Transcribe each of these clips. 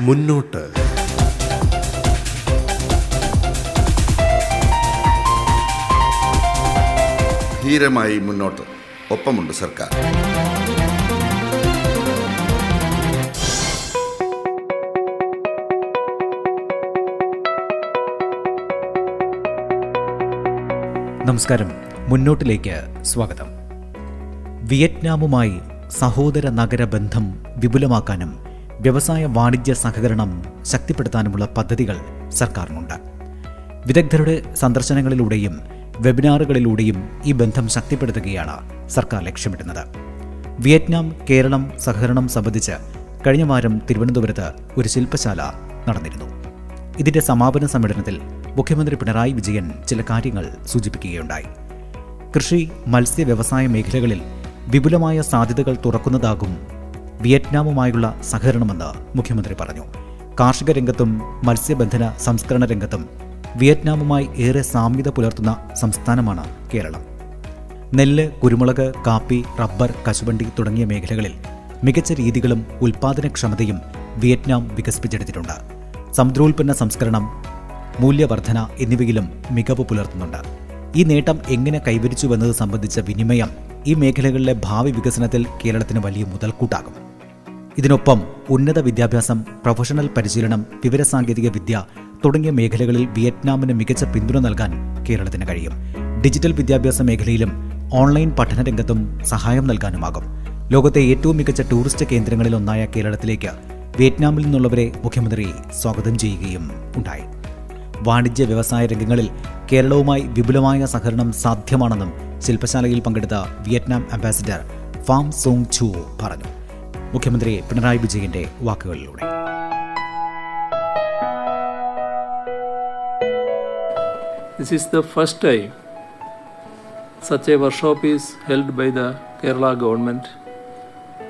മുന്നോട്ട്. ധീരമായി മുന്നോട്ട്. ഒപ്പമുണ്ട് സർക്കാർ. നമസ്കാരം. മുന്നോട്ടിലേക്ക് സ്വാഗതം. വിയറ്റ്നാമുമായി സഹോദര നഗര ബന്ധം വിപുലമാക്കാനും വ്യവസായ വാണിജ്യ സഹകരണം ശക്തിപ്പെടുത്താനുമുള്ള പദ്ധതികൾ സർക്കാരിനുണ്ട്. വിദഗ്ധരുടെ സന്ദർശനങ്ങളിലൂടെയും വെബിനാറുകളിലൂടെയും ഈ ബന്ധം ശക്തിപ്പെടുത്തുകയാണ് സർക്കാർ ലക്ഷ്യമിടുന്നത്. വിയറ്റ്നാം കേരളം സഹകരണം സംബന്ധിച്ച് കഴിഞ്ഞ വാരം തിരുവനന്തപുരത്ത് ഒരു ശില്പശാല നടന്നിരുന്നു. ഇതിന്റെ സമാപന സമ്മേളനത്തിൽ മുഖ്യമന്ത്രി പിണറായി വിജയൻ ചില കാര്യങ്ങൾ സൂചിപ്പിക്കുകയുണ്ടായി. കൃഷി മത്സ്യ വ്യവസായ മേഖലകളിൽ വിപുലമായ സാധ്യതകൾ തുറക്കുന്നതാകും വിയറ്റ്നാമുമായുള്ള സഹകരണമെന്ന് മുഖ്യമന്ത്രി പറഞ്ഞു. കാർഷിക രംഗത്തും മത്സ്യബന്ധന സംസ്കരണ രംഗത്തും വിയറ്റ്നാമുമായി ഏറെ സാമ്യത പുലർത്തുന്ന സംസ്ഥാനമാണ് കേരളം. നെല്ല് കുരുമുളക് കാപ്പി റബ്ബർ കശുവണ്ടി തുടങ്ങിയ മേഖലകളിൽ മികച്ച രീതികളും ഉൽപാദനക്ഷമതയും വിയറ്റ്നാം വികസിപ്പിച്ചെടുത്തിട്ടുണ്ട്. സമുദ്രോൽപ്പന്ന സംസ്കരണം മൂല്യവർധന എന്നിവയിലും മികവ് പുലർത്തുന്നുണ്ട്. ഈ നേട്ടം എങ്ങനെ കൈവരിച്ചുവെന്നത് സംബന്ധിച്ച വിനിമയം ഈ മേഖലകളിലെ ഭാവി വികസനത്തിൽ കേരളത്തിന് വലിയ മുതൽക്കൂട്ടാകും. ഇതിനൊപ്പം ഉന്നത വിദ്യാഭ്യാസം പ്രൊഫഷണൽ പരിശീലനം വിവരസാങ്കേതിക വിദ്യ തുടങ്ങിയ മേഖലകളിൽ വിയറ്റ്നാമിന് മികച്ച പിന്തുണ നൽകാൻ കേരളത്തിന് കഴിയും. ഡിജിറ്റൽ വിദ്യാഭ്യാസ മേഖലയിലും ഓൺലൈൻ പഠന രംഗത്തും സഹായം നൽകാനുമാകും. ലോകത്തെ ഏറ്റവും മികച്ച ടൂറിസ്റ്റ് കേന്ദ്രങ്ങളിൽ ഒന്നായ കേരളത്തിലേക്ക് വിയറ്റ്നാമിൽ നിന്നുള്ളവരെ മുഖ്യമന്ത്രി സ്വാഗതം ചെയ്യുകയും ഉണ്ടായി. വാണിജ്യ വ്യവസായ രംഗങ്ങളിൽ കേരളവുമായി വിപുലമായ സഹകരണം സാധ്യമാണെന്നും ശില്പശാലയിൽ പങ്കെടുത്ത വിയറ്റ്നാം അംബാസിഡർ ഫാം സോങ് ചു പറഞ്ഞു. മുഖ്യമന്ത്രി പിണറായി വിജയന്റെ വാക്കുകളിലൂടെ This is the first time such a workshop is held by the Kerala government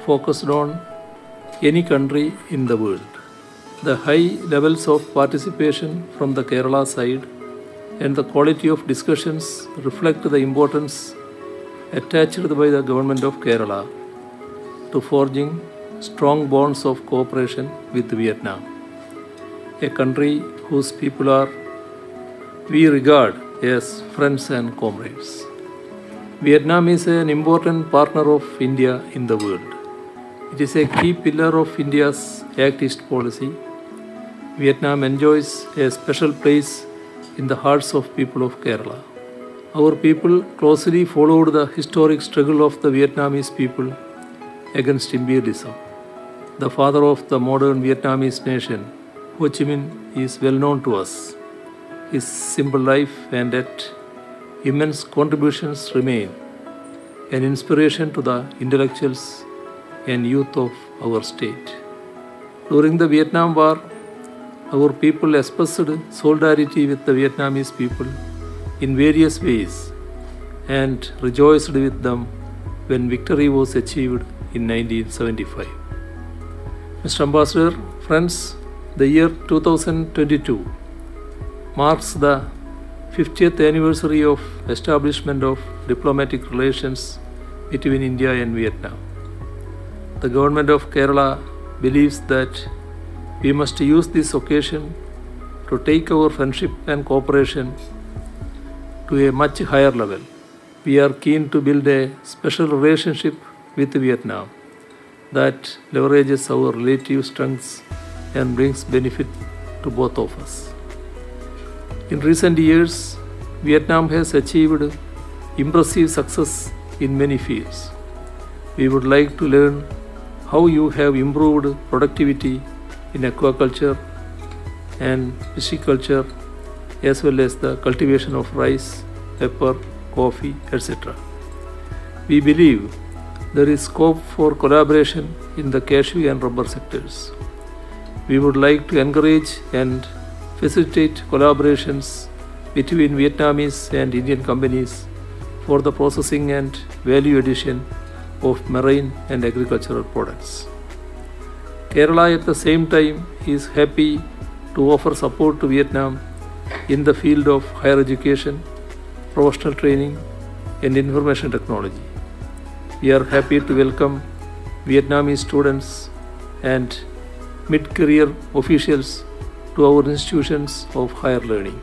focused on any country in the world. The high levels of participation from the Kerala side and the quality of discussions reflect the importance attached by the government of Kerala to forging strong bonds of cooperation with Vietnam, a country whose people are we regard as friends and comrades. Vietnam is an important partner of India in the world. It is a key pillar of India's Act East policy. Vietnam enjoys a special place in the hearts of people of Kerala. Our people closely followed the historic struggle of the Vietnamese people against imperialism. The father of the modern Vietnamese nation, Ho Chi Minh, is well known to us. His simple life and yet immense contributions remain an inspiration to the intellectuals and youth of our state. During the Vietnam War, our people expressed solidarity with the Vietnamese people in various ways and rejoiced with them when victory was achieved in 1975. Mr. Ambassador, friends, the year 2022 marks the 50th anniversary of establishment of diplomatic relations between India and Vietnam. The government of Kerala believes that we must use this occasion to take our friendship and cooperation to a much higher level. We are keen to build a special relationship with Vietnam that leverages our relative strengths and brings benefit to both of us. In recent years, Vietnam has achieved impressive success in many fields. We would like to learn how you have improved productivity in aquaculture and pisciculture as well as the cultivation of rice, pepper, coffee, etc. We believe there is scope for collaboration in the cashew and rubber sectors. We would like to encourage and facilitate collaborations between Vietnamese and Indian companies for the processing and value addition of marine and agricultural products. Kerala at the same time is happy to offer support to Vietnam in the field of higher education, professional training, and information technology. We are happy to welcome Vietnamese students and mid career officials to our institutions of higher learning,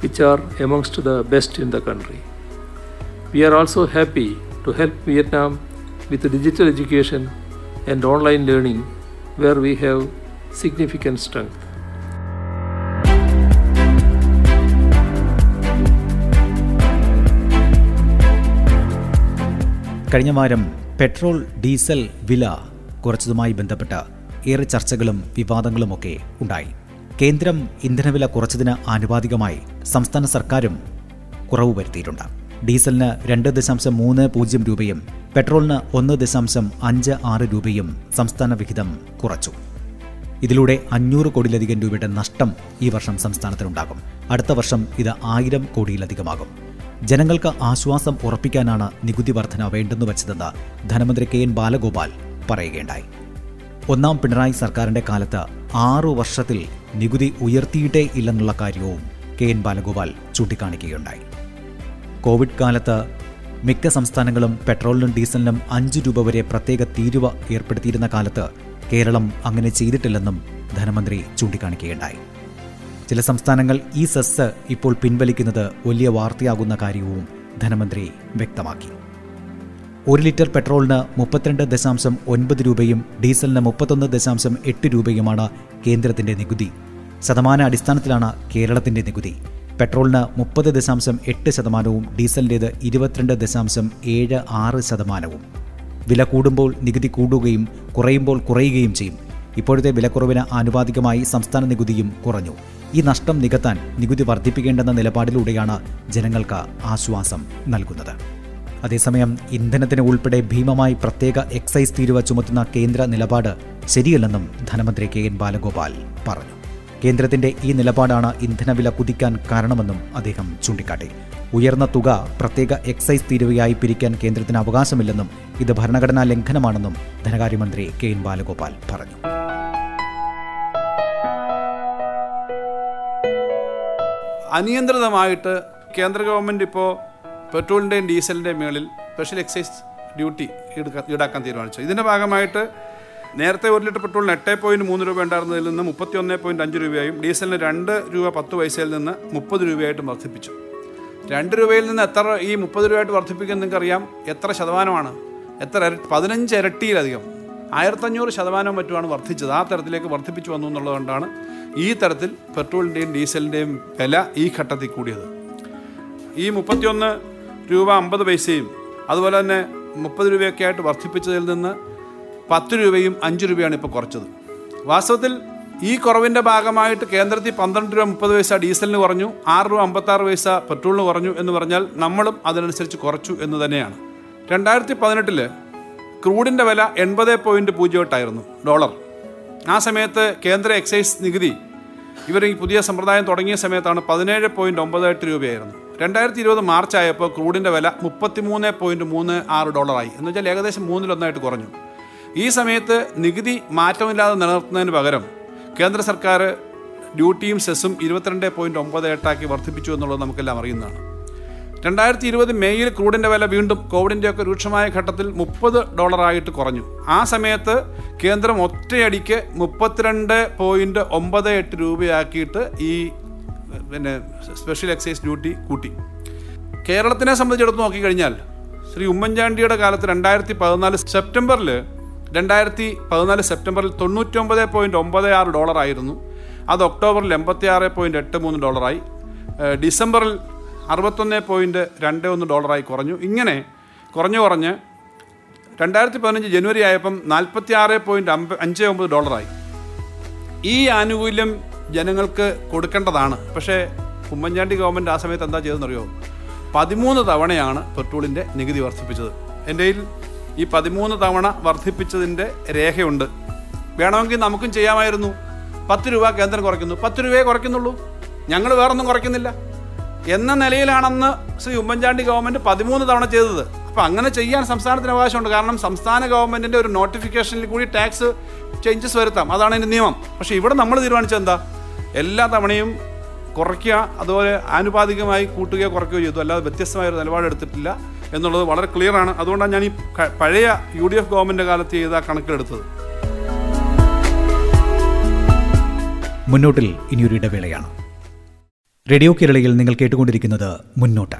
which are amongst the best in the country. We are also happy to help Vietnam with digital education and online learning, where we have significant strength. കഴിഞ്ഞ വാരം petrol diesel വില കുറച്ചതുമായി ബന്ധപ്പെട്ട ഏറെ ചർച്ചകളും വിവാദങ്ങളുമൊക്കെ ഉണ്ടായി. കേന്ദ്രം ഇന്ധനവില കുറച്ചതിന് ആനുപാതികമായി സംസ്ഥാന സർക്കാരും കുറവ് വരുത്തിയിട്ടുണ്ട്. ഡീസലിന് രണ്ട് ദശാംശം മൂന്ന് പൂജ്യം രൂപയും പെട്രോളിന് ഒന്ന് ദശാംശം അഞ്ച് ആറ് രൂപയും സംസ്ഥാന വിഹിതം കുറച്ചു. ഇതിലൂടെ അഞ്ഞൂറ് കോടിയിലധികം രൂപയുടെ നഷ്ടം ഈ വർഷം സംസ്ഥാനത്തിനുണ്ടാകും. അടുത്ത വർഷം ഇത് ആയിരം കോടിയിലധികമാകും. ജനങ്ങൾക്ക് ആശ്വാസം ഉറപ്പിക്കാനാണ് നികുതി വർധന വേണ്ടെന്ന് വച്ചതെന്ന് ധനമന്ത്രി കെ എൻ ബാലഗോപാൽ പറയുകയുണ്ടായി. ഒന്നാം പിണറായി സർക്കാരിന്റെ കാലത്ത് ആറു വർഷത്തിൽ നികുതി ഉയർത്തിയിട്ടേ ഇല്ലെന്നുള്ള കാര്യവും കെ എൻ ബാലഗോപാൽ ചൂണ്ടിക്കാണിക്കുകയുണ്ടായി. കോവിഡ് കാലത്ത് മിക്ക സംസ്ഥാനങ്ങളും പെട്രോളിനും ഡീസലിനും അഞ്ച് രൂപ വരെ പ്രത്യേക തീരുവ ഏർപ്പെടുത്തിയിരുന്ന കാലത്ത് കേരളം അങ്ങനെ ചെയ്തിട്ടില്ലെന്നും ധനമന്ത്രി ചൂണ്ടിക്കാണിക്കുകയുണ്ടായി. ചില സംസ്ഥാനങ്ങൾ ഈ സെസ് ഇപ്പോൾ പിൻവലിക്കുന്നത് വലിയ വാർത്തയാകുന്ന കാര്യവും ധനമന്ത്രി വ്യക്തമാക്കി. ഒരു ലിറ്റർ പെട്രോളിന് മുപ്പത്തിരണ്ട് ദശാംശം ഒൻപത് രൂപയും ഡീസലിന് മുപ്പത്തൊന്ന് ദശാംശം എട്ട് രൂപയുമാണ് കേന്ദ്രത്തിന്റെ നികുതി. ശതമാന അടിസ്ഥാനത്തിലാണ് കേരളത്തിന്റെ നികുതി. പെട്രോളിന് മുപ്പത് ദശാംശം എട്ട് ശതമാനവും ഡീസലിന്റേത് ഇരുപത്തിരണ്ട് ദശാംശം ഏഴ് ആറ് ശതമാനവും. വില കൂടുമ്പോൾ നികുതി കൂടുകയും കുറയുമ്പോൾ കുറയുകയും ചെയ്യും. ഇപ്പോഴത്തെ വിലക്കുറവിന് ആനുപാതികമായി സംസ്ഥാന നികുതിയും കുറഞ്ഞു. ഈ നഷ്ടം നികത്താൻ നികുതി വർദ്ധിപ്പിക്കേണ്ടെന്ന നിലപാടിലൂടെയാണ് ജനങ്ങൾക്ക് ആശ്വാസം നൽകുന്നത്. അതേസമയം ഇന്ധനത്തിന് ഉൾപ്പെടെ ഭീമമായി പ്രത്യേക എക്സൈസ് തീരുവ ചുമത്തുന്ന കേന്ദ്ര നിലപാട് ശരിയല്ലെന്നും ധനമന്ത്രി കെ എൻ ബാലഗോപാൽ പറഞ്ഞു. കേന്ദ്രത്തിന്റെ ഈ നിലപാടാണ് ഇന്ധനവില കുതിക്കാൻ കാരണമെന്നും അദ്ദേഹം ചൂണ്ടിക്കാട്ടി. ഉയർന്ന തുക പ്രത്യേക എക്സൈസ് തീരുവയായി പിരിക്കാൻ കേന്ദ്രത്തിന് അവകാശമില്ലെന്നും ഇത് ഭരണഘടനാ ലംഘനമാണെന്നും ധനകാര്യമന്ത്രി കെ എൻ ബാലഗോപാൽ പറഞ്ഞു. അനിയന്ത്രിതമായിട്ട് കേന്ദ്ര ഗവൺമെന്റ് ഇപ്പോൾ പെട്രോളിന്റെയും ഡീസലിന്റെയും മേളിൽ സ്പെഷ്യൽ എക്സൈസ് ഡ്യൂട്ടി ഈടാക്കാൻ ഈടാക്കാൻ തീരുമാനിച്ചു. ഇതിന്റെ ഭാഗമായിട്ട് നേരത്തെ ഒരു ലിറ്റർ പെട്രോളിന് എട്ട് പോയിന്റ് മൂന്ന് രൂപ ഉണ്ടായിരുന്നതിൽ നിന്ന് മുപ്പത്തി ഒന്ന് പോയിന്റ് അഞ്ച് രൂപയായും ഡീസലിന് രണ്ട് രൂപ പത്ത് പൈസയിൽ നിന്ന് മുപ്പത് രൂപയായിട്ടും വർദ്ധിപ്പിച്ചു. രണ്ട് രൂപയിൽ നിന്ന് എത്ര ഈ മുപ്പത് രൂപയായിട്ട് വർദ്ധിപ്പിക്കുന്നത് നിങ്ങൾക്കറിയാം? എത്ര ശതമാനമാണ്? എത്ര പതിനഞ്ച് ഇരട്ടിയിലധികം. ആയിരത്തഞ്ഞൂറ് ശതമാനം മറ്റുമാണ് വർദ്ധിച്ചത്. ആ തരത്തിലേക്ക് വർദ്ധിപ്പിച്ചു വന്നു എന്നുള്ളതുകൊണ്ടാണ് ഈ തരത്തിൽ പെട്രോളിന്റെയും ഡീസലിന്റെയും വില ഈ ഘട്ടത്തിൽ കൂടിയത്. ഈ മുപ്പത്തിയൊന്ന് രൂപ അമ്പത് പൈസയും അതുപോലെ തന്നെ മുപ്പത് രൂപയൊക്കെ ആയിട്ട് വർദ്ധിപ്പിച്ചതിൽ നിന്ന് പത്ത് രൂപയും അഞ്ച് രൂപയാണ് ഇപ്പോൾ കുറച്ചത്. വാസ്തവത്തിൽ ഈ കുറവിന്റെ ഭാഗമായിട്ട് കേന്ദ്രത്തിൽ പന്ത്രണ്ട് രൂപ മുപ്പത് പൈസ ഡീസലിന് കുറഞ്ഞു ആറ് രൂപ അമ്പത്താറ് പൈസ പെട്രോളിന് കുറഞ്ഞു എന്ന് പറഞ്ഞാൽ നമ്മളും അതിനനുസരിച്ച് കുറച്ചു എന്ന് തന്നെയാണ്. രണ്ടായിരത്തി പതിനെട്ടിൽ ക്രൂഡിന്റെ വില എൺപത് പോയിന്റ് പൂജ്യം എട്ടായിരുന്നു ഡോളർ. ആ സമയത്ത് കേന്ദ്ര എക്സൈസ് നികുതി ഇവർ ഈ പുതിയ സമ്പ്രദായം തുടങ്ങിയ സമയത്താണ് പതിനേഴ് പോയിന്റ് ഒമ്പത് എട്ട് രൂപയായിരുന്നു. രണ്ടായിരത്തി ഇരുപത് മാർച്ച് ആയപ്പോൾ ക്രൂഡിന്റെ വില മുപ്പത്തിമൂന്ന് പോയിന്റ് മൂന്ന് ആറ് ഡോളറായി. എന്ന് വെച്ചാൽ ഏകദേശം മൂന്നിലൊന്നായിട്ട് കുറഞ്ഞു. ഈ സമയത്ത് നികുതി മാറ്റമില്ലാതെ നിലനിർത്തുന്നതിന് പകരം കേന്ദ്ര സർക്കാർ ഡ്യൂട്ടിയും സെസ്സും ഇരുപത്തിരണ്ട് പോയിന്റ് ഒമ്പത് എട്ടാക്കി വർദ്ധിപ്പിച്ചു എന്നുള്ളത് നമുക്കെല്ലാം അറിയുന്നതാണ്. രണ്ടായിരത്തി ഇരുപത് മെയ്യിൽ ക്രൂഡിന്റെ വില വീണ്ടും കോവിഡിന്റെയൊക്കെ രൂക്ഷമായ ഘട്ടത്തിൽ മുപ്പത് ഡോളറായിട്ട് കുറഞ്ഞു. ആ സമയത്ത് കേന്ദ്രം ഒറ്റയടിക്ക് മുപ്പത്തിരണ്ട് പോയിന്റ് ഒമ്പത് എട്ട് രൂപയാക്കിയിട്ട് ഈ പിന്നെ സ്പെഷ്യൽ എക്സൈസ് ഡ്യൂട്ടി കൂട്ടി. കേരളത്തിനെ സംബന്ധിച്ചിടത്ത് നോക്കിക്കഴിഞ്ഞാൽ ശ്രീ ഉമ്മൻചാണ്ടിയുടെ കാലത്ത് രണ്ടായിരത്തി പതിനാല് സെപ്റ്റംബറിൽ രണ്ടായിരത്തി പതിനാല് സെപ്റ്റംബറിൽ തൊണ്ണൂറ്റൊമ്പത് പോയിന്റ് ഒമ്പത് ആറ് ഡോളറായിരുന്നു. അത് ഒക്ടോബറിൽ എൺപത്തി ആറ് പോയിന്റ് എട്ട് മൂന്ന് ഡോളറായി. ഡിസംബറിൽ അറുപത്തൊന്ന് പോയിന്റ് രണ്ട് ഒന്ന് ഡോളറായി കുറഞ്ഞു. ഇങ്ങനെ കുറഞ്ഞു കുറഞ്ഞ് രണ്ടായിരത്തി പതിനഞ്ച് ജനുവരി ആയപ്പം നാൽപ്പത്തി ആറ് പോയിന്റ് അമ്പ അഞ്ച് ഒമ്പത് ഡോളറായി. ഈ ആനുകൂല്യം ജനങ്ങൾക്ക് കൊടുക്കേണ്ടതാണ്. പക്ഷേ ഉമ്മൻചാണ്ടി ഗവൺമെന്റ് ആ സമയത്ത് എന്താ ചെയ്തതെന്നറിയോ? പതിമൂന്ന് തവണയാണ് പെട്രോളിന്റെ നികുതി വർദ്ധിപ്പിച്ചത്. എന്റെ ഈ പതിമൂന്ന് തവണ വർദ്ധിപ്പിച്ചതിന്റെ രേഖയുണ്ട്. വേണമെങ്കിൽ നമുക്കും ചെയ്യാമായിരുന്നു. പത്ത് രൂപ കേന്ദ്രം കുറയ്ക്കുന്നു. പത്ത് രൂപയെ കുറയ്ക്കുന്നുള്ളൂ. ഞങ്ങൾ വേറൊന്നും കുറയ്ക്കുന്നില്ല. എന്ന നിലയിലാണെന്ന് ശ്രീ ഉമ്മൻചാണ്ടി ഗവൺമെന്റ് പതിമൂന്ന് തവണ ചെയ്തത്. അപ്പോൾ അങ്ങനെ ചെയ്യാൻ സംസ്ഥാനത്തിന് അവകാശമുണ്ട്. കാരണം സംസ്ഥാന ഗവൺമെന്റിന്റെ ഒരു നോട്ടിഫിക്കേഷനിൽ കൂടി ടാക്സ് ചേഞ്ചസ് വരുത്താം. അതാണ് അതിന്റെ നിയമം. പക്ഷേ ഇവിടെ നമ്മൾ തീരുമാനിച്ചത് എന്താ? എല്ലാ തവണയും കുറയ്ക്കുക അതുപോലെ ആനുപാതികമായി കൂട്ടുകയോ കുറയ്ക്കുകയോ ചെയ്തു. അല്ലാതെ വ്യത്യസ്തമായ ഒരു നിലപാടെടുത്തിട്ടില്ല എന്നുള്ളത് വളരെ ക്ലിയറാണ് അതുകൊണ്ടാണ് ഞാൻ ഈ പഴയ യു ഡി എഫ് ഗവൺമെന്റ് കാലത്ത് ചെയ്ത കണക്കിലെടുത്തത് മുന്നോട്ടിൽ ഇനിയൊരു ഇടവേളയാണ്. റേഡിയോ കേരളയിൽ നിങ്ങൾ കേട്ടുകൊണ്ടിരിക്കുന്നത് മുന്നോട്ട്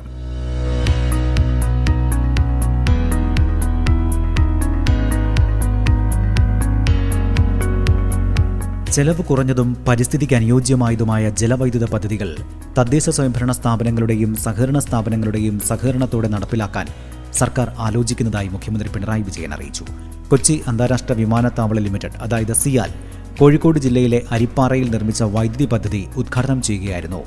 ചെലവ് കുറഞ്ഞതും പരിസ്ഥിതിക്ക് അനുയോജ്യമായതുമായ ജലവൈദ്യുത പദ്ധതികൾ തദ്ദേശ സ്വയംഭരണ സ്ഥാപനങ്ങളുടെയും സഹകരണ സ്ഥാപനങ്ങളുടെയും സഹകരണത്തോടെ നടപ്പിലാക്കാൻ സർക്കാർ ആലോചിക്കുന്നതായി മുഖ്യമന്ത്രി പിണറായി വിജയൻ അറിയിച്ചു. കൊച്ചി അന്താരാഷ്ട്ര വിമാനത്താവള ലിമിറ്റഡ് അതായത് സിയാൽ കോഴിക്കോട് ജില്ലയിലെ അരിപ്പാറയിൽ നിർമ്മിച്ച വൈദ്യുതി പദ്ധതി ഉദ്ഘാടനം ചെയ്യുകയായിരുന്നു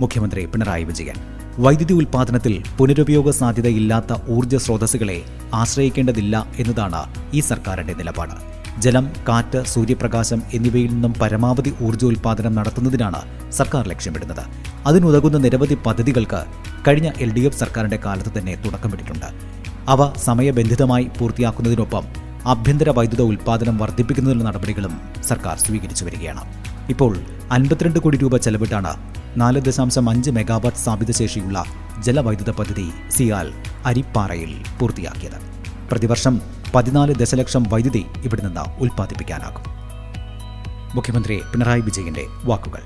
മുഖ്യമന്ത്രി പിണറായി വിജയൻ. വൈദ്യുതി ഉൽപ്പാദനത്തിൽ പുനരുപയോഗ സാധ്യതയില്ലാത്ത ഊർജ സ്രോതസ്സുകളെ ആശ്രയിക്കേണ്ടതില്ല എന്നതാണ് ഈ സർക്കാരിന്റെ നിലപാട്. ജലം കാറ്റ് സൂര്യപ്രകാശം എന്നിവയിൽ നിന്നും പരമാവധി ഊർജോൽപാദനം നടത്തുന്നതിനാണ് സർക്കാർ ലക്ഷ്യമിടുന്നത്. അതിനുതകുന്ന നിരവധി പദ്ധതികൾക്ക് കഴിഞ്ഞ എൽ ഡി എഫ് സർക്കാരിന്റെ കാലത്ത് തന്നെ തുടക്കമിട്ടിട്ടുണ്ട്. അവ സമയബന്ധിതമായി പൂർത്തിയാക്കുന്നതിനൊപ്പം ആഭ്യന്തര വൈദ്യുത ഉൽപ്പാദനം വർദ്ധിപ്പിക്കുന്നതിനുള്ള നടപടികളും സർക്കാർ സ്വീകരിച്ചു വരികയാണ്. ഇപ്പോൾ അൻപത്തിരണ്ട് കോടി രൂപ ചെലവിട്ടാണ് നാല് ദശാംശം അഞ്ച് മെഗാവാട്ട് സ്ഥാപിത ശേഷിയുള്ള ജലവൈദ്യുത പദ്ധതി സിയാൽ അരിപ്പാറയിൽ പൂർത്തിയാക്കിയത്. പ്രതിവർഷം പതിനാല് ദശലക്ഷം വൈദ്യുതി ഇവിടെ നിന്ന് ഉൽപ്പാദിപ്പിക്കാനാകും. മുഖ്യമന്ത്രി പിണറായി വിജയന്റെ വാക്കുകൾ.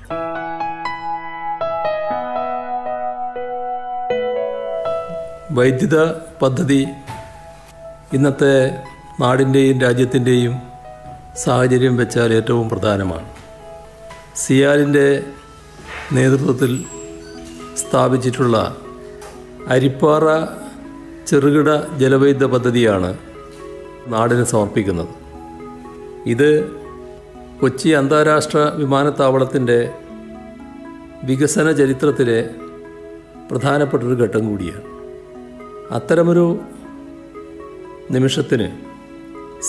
വൈദ്യുത പദ്ധതി ഇന്നത്തെ നാടിന്റെയും രാജ്യത്തിന്റെയും സാഹചര്യം വെച്ചാൽ ഏറ്റവും പ്രധാനമാണ്. സിയാലിന്റെ നേതൃത്വത്തിൽ സ്ഥാപിച്ചിട്ടുള്ള അരിപ്പാറ ചെറുകിട ജലവൈദ്യുത പദ്ധതിയാണ് നാടിന് സമർപ്പിക്കുന്നത്. ഇത് കൊച്ചി അന്താരാഷ്ട്ര വിമാനത്താവളത്തിന്റെ വികസന ചരിത്രത്തിലെ പ്രധാനപ്പെട്ടൊരു ഘട്ടം കൂടിയാണ്. അത്തരമൊരു നിമിഷത്തിന്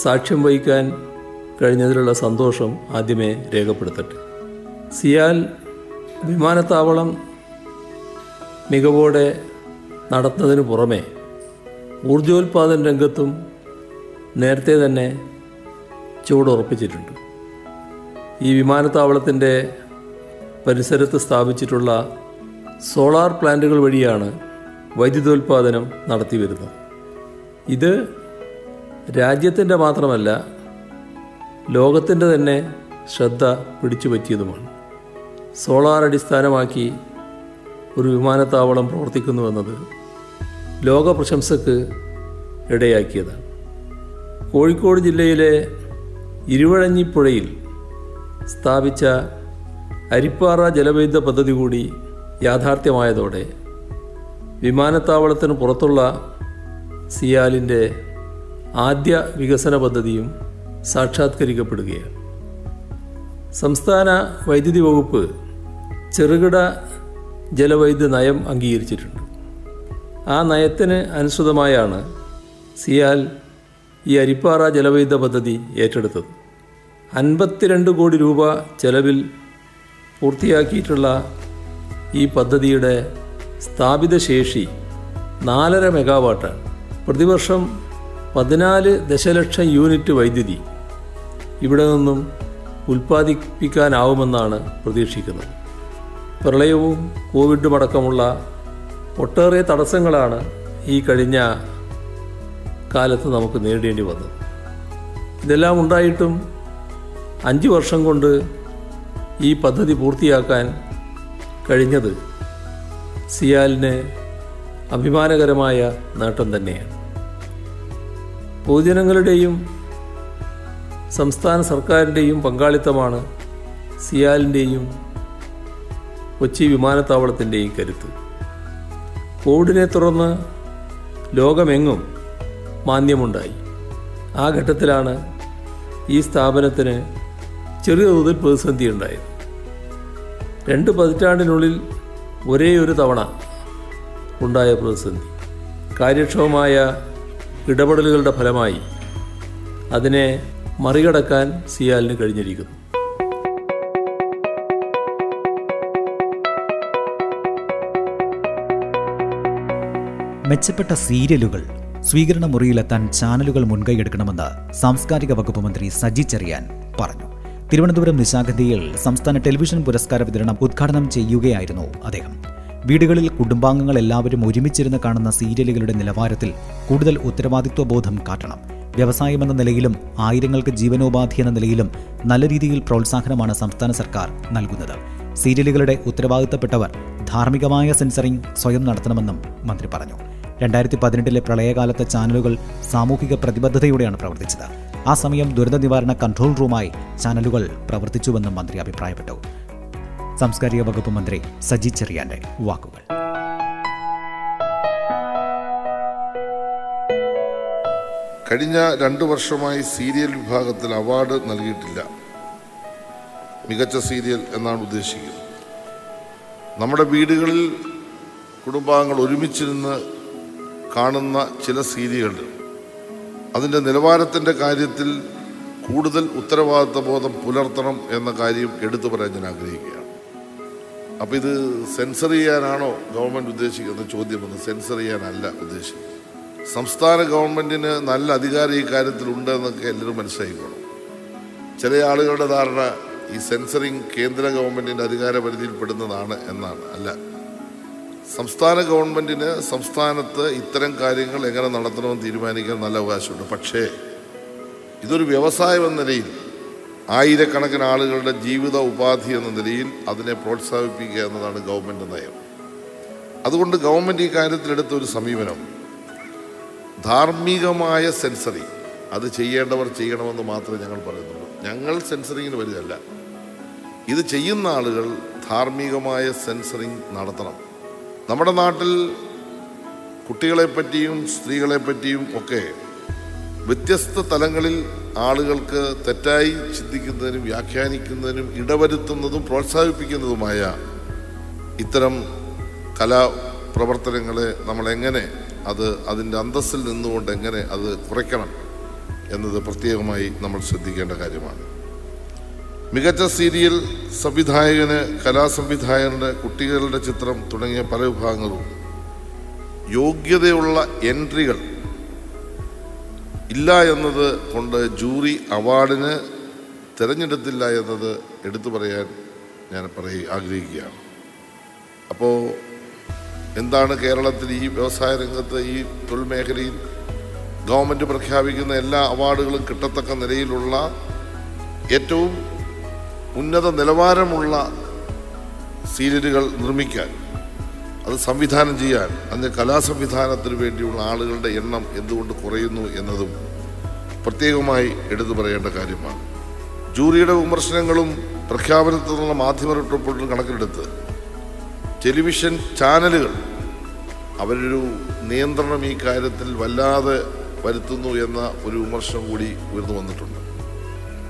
സാക്ഷ്യം വഹിക്കാൻ കഴിഞ്ഞതിലുള്ള സന്തോഷം ആദ്യമേ രേഖപ്പെടുത്തട്ടെ. സിയാൽ വിമാനത്താവളം മികവോടെ നടത്തുന്നതിന് പുറമെ ഊർജോൽപാദന രംഗത്തും നേരത്തെ തന്നെ ചുവടുറപ്പിച്ചിട്ടുണ്ട്. ഈ വിമാനത്താവളത്തിന്റെ പരിസരത്ത് സ്ഥാപിച്ചിട്ടുള്ള സോളാർ പ്ലാന്റുകൾ വഴിയാണ് വൈദ്യുതോൽപാദനം നടത്തി വരുന്നത്. ഇത് രാജ്യത്തിന്റെ മാത്രമല്ല ലോകത്തിന്റെ തന്നെ ശ്രദ്ധ പിടിച്ചു പറ്റിയതുമാണ് സോളാർ അടിസ്ഥാനമാക്കി ഒരു വിമാനത്താവളം പ്രവർത്തിക്കുന്നുവെന്നത് ലോക പ്രശംസക്ക് ഇടയാക്കിയതാണ്. കോഴിക്കോട് ജില്ലയിലെ ഇരുവഴഞ്ഞിപ്പുഴയിൽ സ്ഥാപിച്ച അരിപ്പാറ ജലവൈദ്യുത പദ്ധതി കൂടി യാഥാർത്ഥ്യമായതോടെ വിമാനത്താവളത്തിന് പുറത്തുള്ള സിയാലിന്റെ ആദ്യ വികസന പദ്ധതിയും സാക്ഷാത്കരിക്കപ്പെടുകയാണ്. സംസ്ഥാന വൈദ്യുതി വകുപ്പ് ചെറുകിട ജലവൈദ്യുത നയം അംഗീകരിച്ചിട്ടുണ്ട്. ആ നയത്തിന് അനുസൃതമായാണ് സിയാൽ ഈ അരിപ്പാറ ജലവൈദ്യുത പദ്ധതി ഏറ്റെടുത്തത്. അൻപത്തിരണ്ട് കോടി രൂപ ചെലവിൽ പൂർത്തിയാക്കിയിട്ടുള്ള ഈ പദ്ധതിയുടെ സ്ഥാപിത ശേഷി നാലര മെഗാവാട്ട് പ്രതിവർഷം പതിനാല് ദശലക്ഷം യൂണിറ്റ് വൈദ്യുതി ഇവിടെ നിന്നും ഉൽപ്പാദിപ്പിക്കാനാവുമെന്നാണ് പ്രതീക്ഷിക്കുന്നത്. പ്രളയവും കോവിഡും അടക്കമുള്ള ഒട്ടേറെ തടസ്സങ്ങളാണ് ഈ കഴിഞ്ഞ കാലത്ത് നമുക്ക് നേരിടേണ്ടി വന്നത്. ഇതെല്ലാം ഉണ്ടായിട്ടും അഞ്ച് വർഷം കൊണ്ട് ഈ പദ്ധതി പൂർത്തിയാക്കാൻ കഴിഞ്ഞത് സിയാലിന് അഭിമാനകരമായ നേട്ടം തന്നെയാണ്. പൊതുജനങ്ങളുടെയും സംസ്ഥാന സർക്കാരിന്റെയും പങ്കാളിത്തമാണ് സിയാലിന്റെയും കൊച്ചി വിമാനത്താവളത്തിന്റെയും കരുത്ത്. കോവിഡിനെ തുടർന്ന് ലോകമെങ്ങും മാന്ദ്യമുണ്ടായി. ആ ഘട്ടത്തിലാണ് ഈ സ്ഥാപനത്തിന് ചെറിയ തോതിൽ പ്രതിസന്ധി ഉണ്ടായത് രണ്ട് പതിറ്റാണ്ടിനുള്ളിൽ ഒരേ ഒരു തവണ ഉണ്ടായ പ്രതിസന്ധി. കാര്യക്ഷമമായ ഇടപെടലുകളുടെ ഫലമായി അതിനെ മറികടക്കാൻ സിയാലിന് കഴിഞ്ഞിരിക്കുന്നു. മെച്ചപ്പെട്ട സീരിയലുകൾ സ്വീകരണ മുറിയിലെത്താൻ ചാനലുകൾ മുൻകൈയെടുക്കണമെന്ന് സാംസ്കാരിക വകുപ്പ് മന്ത്രി സജി ചെറിയാൻ പറഞ്ഞു. തിരുവനന്തപുരം നിശാഗന്ധിയിൽ സംസ്ഥാന ടെലിവിഷൻ പുരസ്കാര വിതരണം ഉദ്ഘാടനം ചെയ്യുകയായിരുന്നു അദ്ദേഹം. വീടുകളിൽ കുടുംബാംഗങ്ങൾ എല്ലാവരും ഒരുമിച്ചിരുന്ന് കാണുന്ന സീരിയലുകളുടെ നിലവാരത്തിൽ കൂടുതൽ ഉത്തരവാദിത്വ ബോധം കാട്ടണം. വ്യവസായമെന്ന നിലയിലും ആയിരങ്ങൾക്ക് ജീവനോപാധി എന്ന നിലയിലും നല്ല രീതിയിൽ പ്രോത്സാഹനമാണ് സംസ്ഥാന സർക്കാർ നൽകുന്നത്. സീരിയലുകളുടെ ഉത്തരവാദിത്തപ്പെട്ടവർ ധാർമ്മികമായ സെൻസറിംഗ് സ്വയം നടത്തണമെന്നും മന്ത്രി പറഞ്ഞു. രണ്ടായിരത്തി പതിനെട്ടിലെ പ്രളയകാലത്തെ ചാനലുകൾ സാമൂഹിക പ്രതിബദ്ധതയോടെയാണ് പ്രവർത്തിച്ചത്. ആ സമയം ദുരന്ത നിവാരണ കൺട്രോൾ റൂമായി ചാനലുകൾ പ്രവർത്തിച്ചുവെന്നും മന്ത്രി അഭിപ്രായപ്പെട്ടു. സാംസ്കാരിക വകുപ്പ് മന്ത്രി സജി ചെറിയാന്റെ വാക്കുകൾ. കഴിഞ്ഞ രണ്ടു വർഷമായി സീരിയൽ വിഭാഗത്തിൽ അവാർഡ് നൽകിയിട്ടില്ല. മികച്ച സീരിയൽ എന്നാണ് ഉദ്ദേശിക്കുന്നത്. നമ്മുടെ വീടുകളിൽ കുടുംബാംഗങ്ങൾ ഒരുമിച്ചിരുന്ന് കാണുന്ന ചില സീരിയലുകൾ. അതിന്റെ നിലവാരത്തിന്റെ കാര്യത്തിൽ കൂടുതൽ ഉത്തരവാദിത്ത ബോധം പുലർത്തണം എന്ന കാര്യം എടുത്തു പറയാൻ ഞാൻ ആഗ്രഹിക്കുകയാണ്. അപ്പോൾ ഇത് സെൻസർ ചെയ്യാനാണോ ഗവൺമെന്റ് ഉദ്ദേശിക്കുന്ന ചോദ്യമെന്ന് സെൻസർ ചെയ്യാനല്ല ഉദ്ദേശിക്കുന്നത് സംസ്ഥാന ഗവൺമെന്റിന് നല്ല അധികാരം ഈ കാര്യത്തിലുണ്ട് എന്നൊക്കെ എല്ലാവരും മനസ്സിലാക്കിക്കോണം ചില ആളുകളുടെ ധാരണ ഈ സെൻസറിങ് കേന്ദ്ര ഗവൺമെന്റിന്റെ അധികാര പരിധിയിൽപ്പെടുന്നതാണ് എന്നാണ്. അല്ല സംസ്ഥാന ഗവൺമെന്റിന് സംസ്ഥാനത്ത് ഇത്തരം കാര്യങ്ങൾ എങ്ങനെ നടത്തണമെന്ന് തീരുമാനിക്കാൻ നല്ല അവകാശമുണ്ട്. പക്ഷേ ഇതൊരു വ്യവസായം എന്ന നിലയിൽ ആയിരക്കണക്കിന് ആളുകളുടെ ജീവിത ഉപാധി എന്ന നിലയിൽ അതിനെ പ്രോത്സാഹിപ്പിക്കുക എന്നതാണ് ഗവൺമെന്റ് നയം. അതുകൊണ്ട് ഗവൺമെന്റ് ഈ കാര്യത്തിൽ എടുത്ത ഒരു സമീപനം ധാർമ്മികമായ സെൻസറി അത് ചെയ്യേണ്ടവർ ചെയ്യണമെന്ന് മാത്രമേ ഞങ്ങൾ പറയുന്നുള്ളൂ. ഞങ്ങൾ സെൻസറിങ്ങിന് വരികയല്ല ഇത് ചെയ്യുന്ന ആളുകൾ ധാർമ്മികമായ സെൻസറിങ് നടത്തണം. നമ്മുടെ നാട്ടിൽ കുട്ടികളെപ്പറ്റിയും സ്ത്രീകളെപ്പറ്റിയും ഒക്കെ വ്യത്യസ്ത തലങ്ങളിൽ ആളുകൾക്ക് തെറ്റായി ചിന്തിക്കുന്നതിനും വ്യാഖ്യാനിക്കുന്നതിനും ഇടവരുത്തുന്നതും പ്രോത്സാഹിപ്പിക്കുന്നതുമായ ഇത്തരം കലാപ്രവർത്തനങ്ങളെ നമ്മൾ എങ്ങനെ അത് അതിന്റെ അന്തസ്സിൽ നിന്നുകൊണ്ട് എങ്ങനെ അത് കുറയ്ക്കണം എന്നത് പ്രത്യേകമായി നമ്മൾ ശ്രദ്ധിക്കേണ്ട കാര്യമാണ്. മികച്ച സീരിയൽ സംവിധായകന് കലാസംവിധായകന്റെ കുട്ടികളുടെ ചിത്രം തുടങ്ങിയ പല വിഭാഗങ്ങളും യോഗ്യതയുള്ള എൻട്രികൾ ഇല്ല എന്നത് കൊണ്ട് ജൂറി അവാർഡിന് തിരഞ്ഞെടുത്തില്ല എന്നത് എടുത്തു പറയാൻ ഞാൻ പറയ ആഗ്രഹിക്കുകയാണ്. അപ്പോൾ എന്താണ് കേരളത്തിൽ ഈ വ്യവസായ രംഗത്ത് ഈ തൊഴിൽ മേഖലയിൽ ഗവൺമെന്റ് പ്രഖ്യാപിക്കുന്ന എല്ലാ അവാർഡുകളും കിട്ടത്തക്ക നിലയിലുള്ള ഏറ്റവും ഉന്നത നിലവാരമുള്ള സീരിയലുകൾ നിർമ്മിക്കാൻ അത് സംവിധാനം ചെയ്യാൻ അതിന്റെ കലാസംവിധാനത്തിന് വേണ്ടിയുള്ള ആളുകളുടെ എണ്ണം എന്തുകൊണ്ട് കുറയുന്നു എന്നതും പ്രത്യേകമായി എടുത്തു പറയേണ്ട കാര്യമാണ്. ജൂറിയുടെ വിമർശനങ്ങളും പ്രഖ്യാപനത്തിൽ നിന്നുള്ള മാധ്യമ റിപ്പോർട്ടുകളും കണക്കിലെടുത്ത് ടെലിവിഷൻ ചാനലുകൾ അവരൊരു നിയന്ത്രണം ഈ കാര്യത്തിൽ വല്ലാതെ വരുത്തുന്നു എന്ന ഒരു വിമർശനം കൂടി ഉയർന്നു വന്നിട്ടുണ്ട്.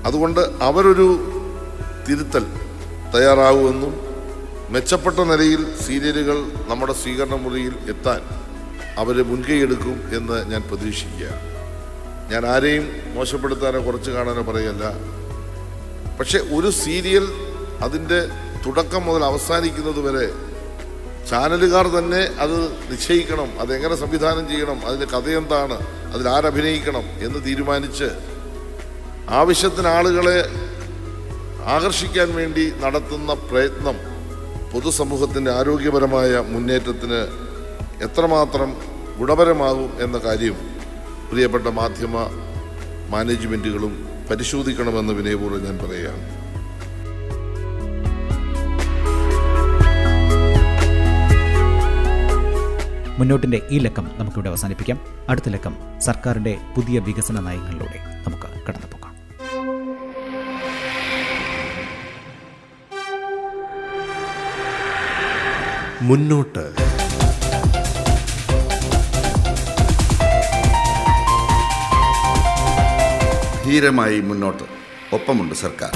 അതുകൊണ്ട് അവരൊരു തിരുത്തൽ തയ്യാറാകുമെന്നും മെച്ചപ്പെട്ട നിലയിൽ സീരിയലുകൾ നമ്മുടെ സ്വീകരണ മുറിയിൽ എത്താൻ അവർ മുൻകൈയെടുക്കും എന്ന് ഞാൻ പ്രതീക്ഷിക്കുകയാണ്. ഞാൻ ആരെയും മോശപ്പെടുത്താനോ കുറച്ച് കാണാനോ പറയല്ല പക്ഷെ ഒരു സീരിയൽ അതിന്റെ തുടക്കം മുതൽ അവസാനിക്കുന്നത് വരെ ചാനലുകാർ തന്നെ അത് നിശ്ചയിക്കണം അതെങ്ങനെ സംവിധാനം ചെയ്യണം അതിന്റെ കഥ എന്താണ് അതിൽ എന്ന് തീരുമാനിച്ച് ആവശ്യത്തിന് ആളുകളെ ആകർഷിക്കാൻ വേണ്ടി നടത്തുന്ന പ്രയത്നം പൊതുസമൂഹത്തിന്റെ ആരോഗ്യപരമായ മുന്നേറ്റത്തിന് എത്രമാത്രം ഗുണപരമാകും എന്ന കാര്യം പ്രിയപ്പെട്ട മാധ്യമ മാനേജ്മെന്റുകളും പരിശോധിക്കണമെന്ന് വിനയപൂർവം ഞാൻ പറയുകയാണ്. മുന്നോട്ടിന്റെ ഈ ലക്കം നമുക്കിവിടെ അവസാനിപ്പിക്കാം. അടുത്ത ലക്കം സർക്കാരിന്റെ പുതിയ വികസന നയങ്ങളിലൂടെ നമുക്ക് കടന്നു മുന്നോട്ട്. ധീരമായി മുന്നോട്ട്. ഒപ്പമുണ്ട് സർക്കാർ.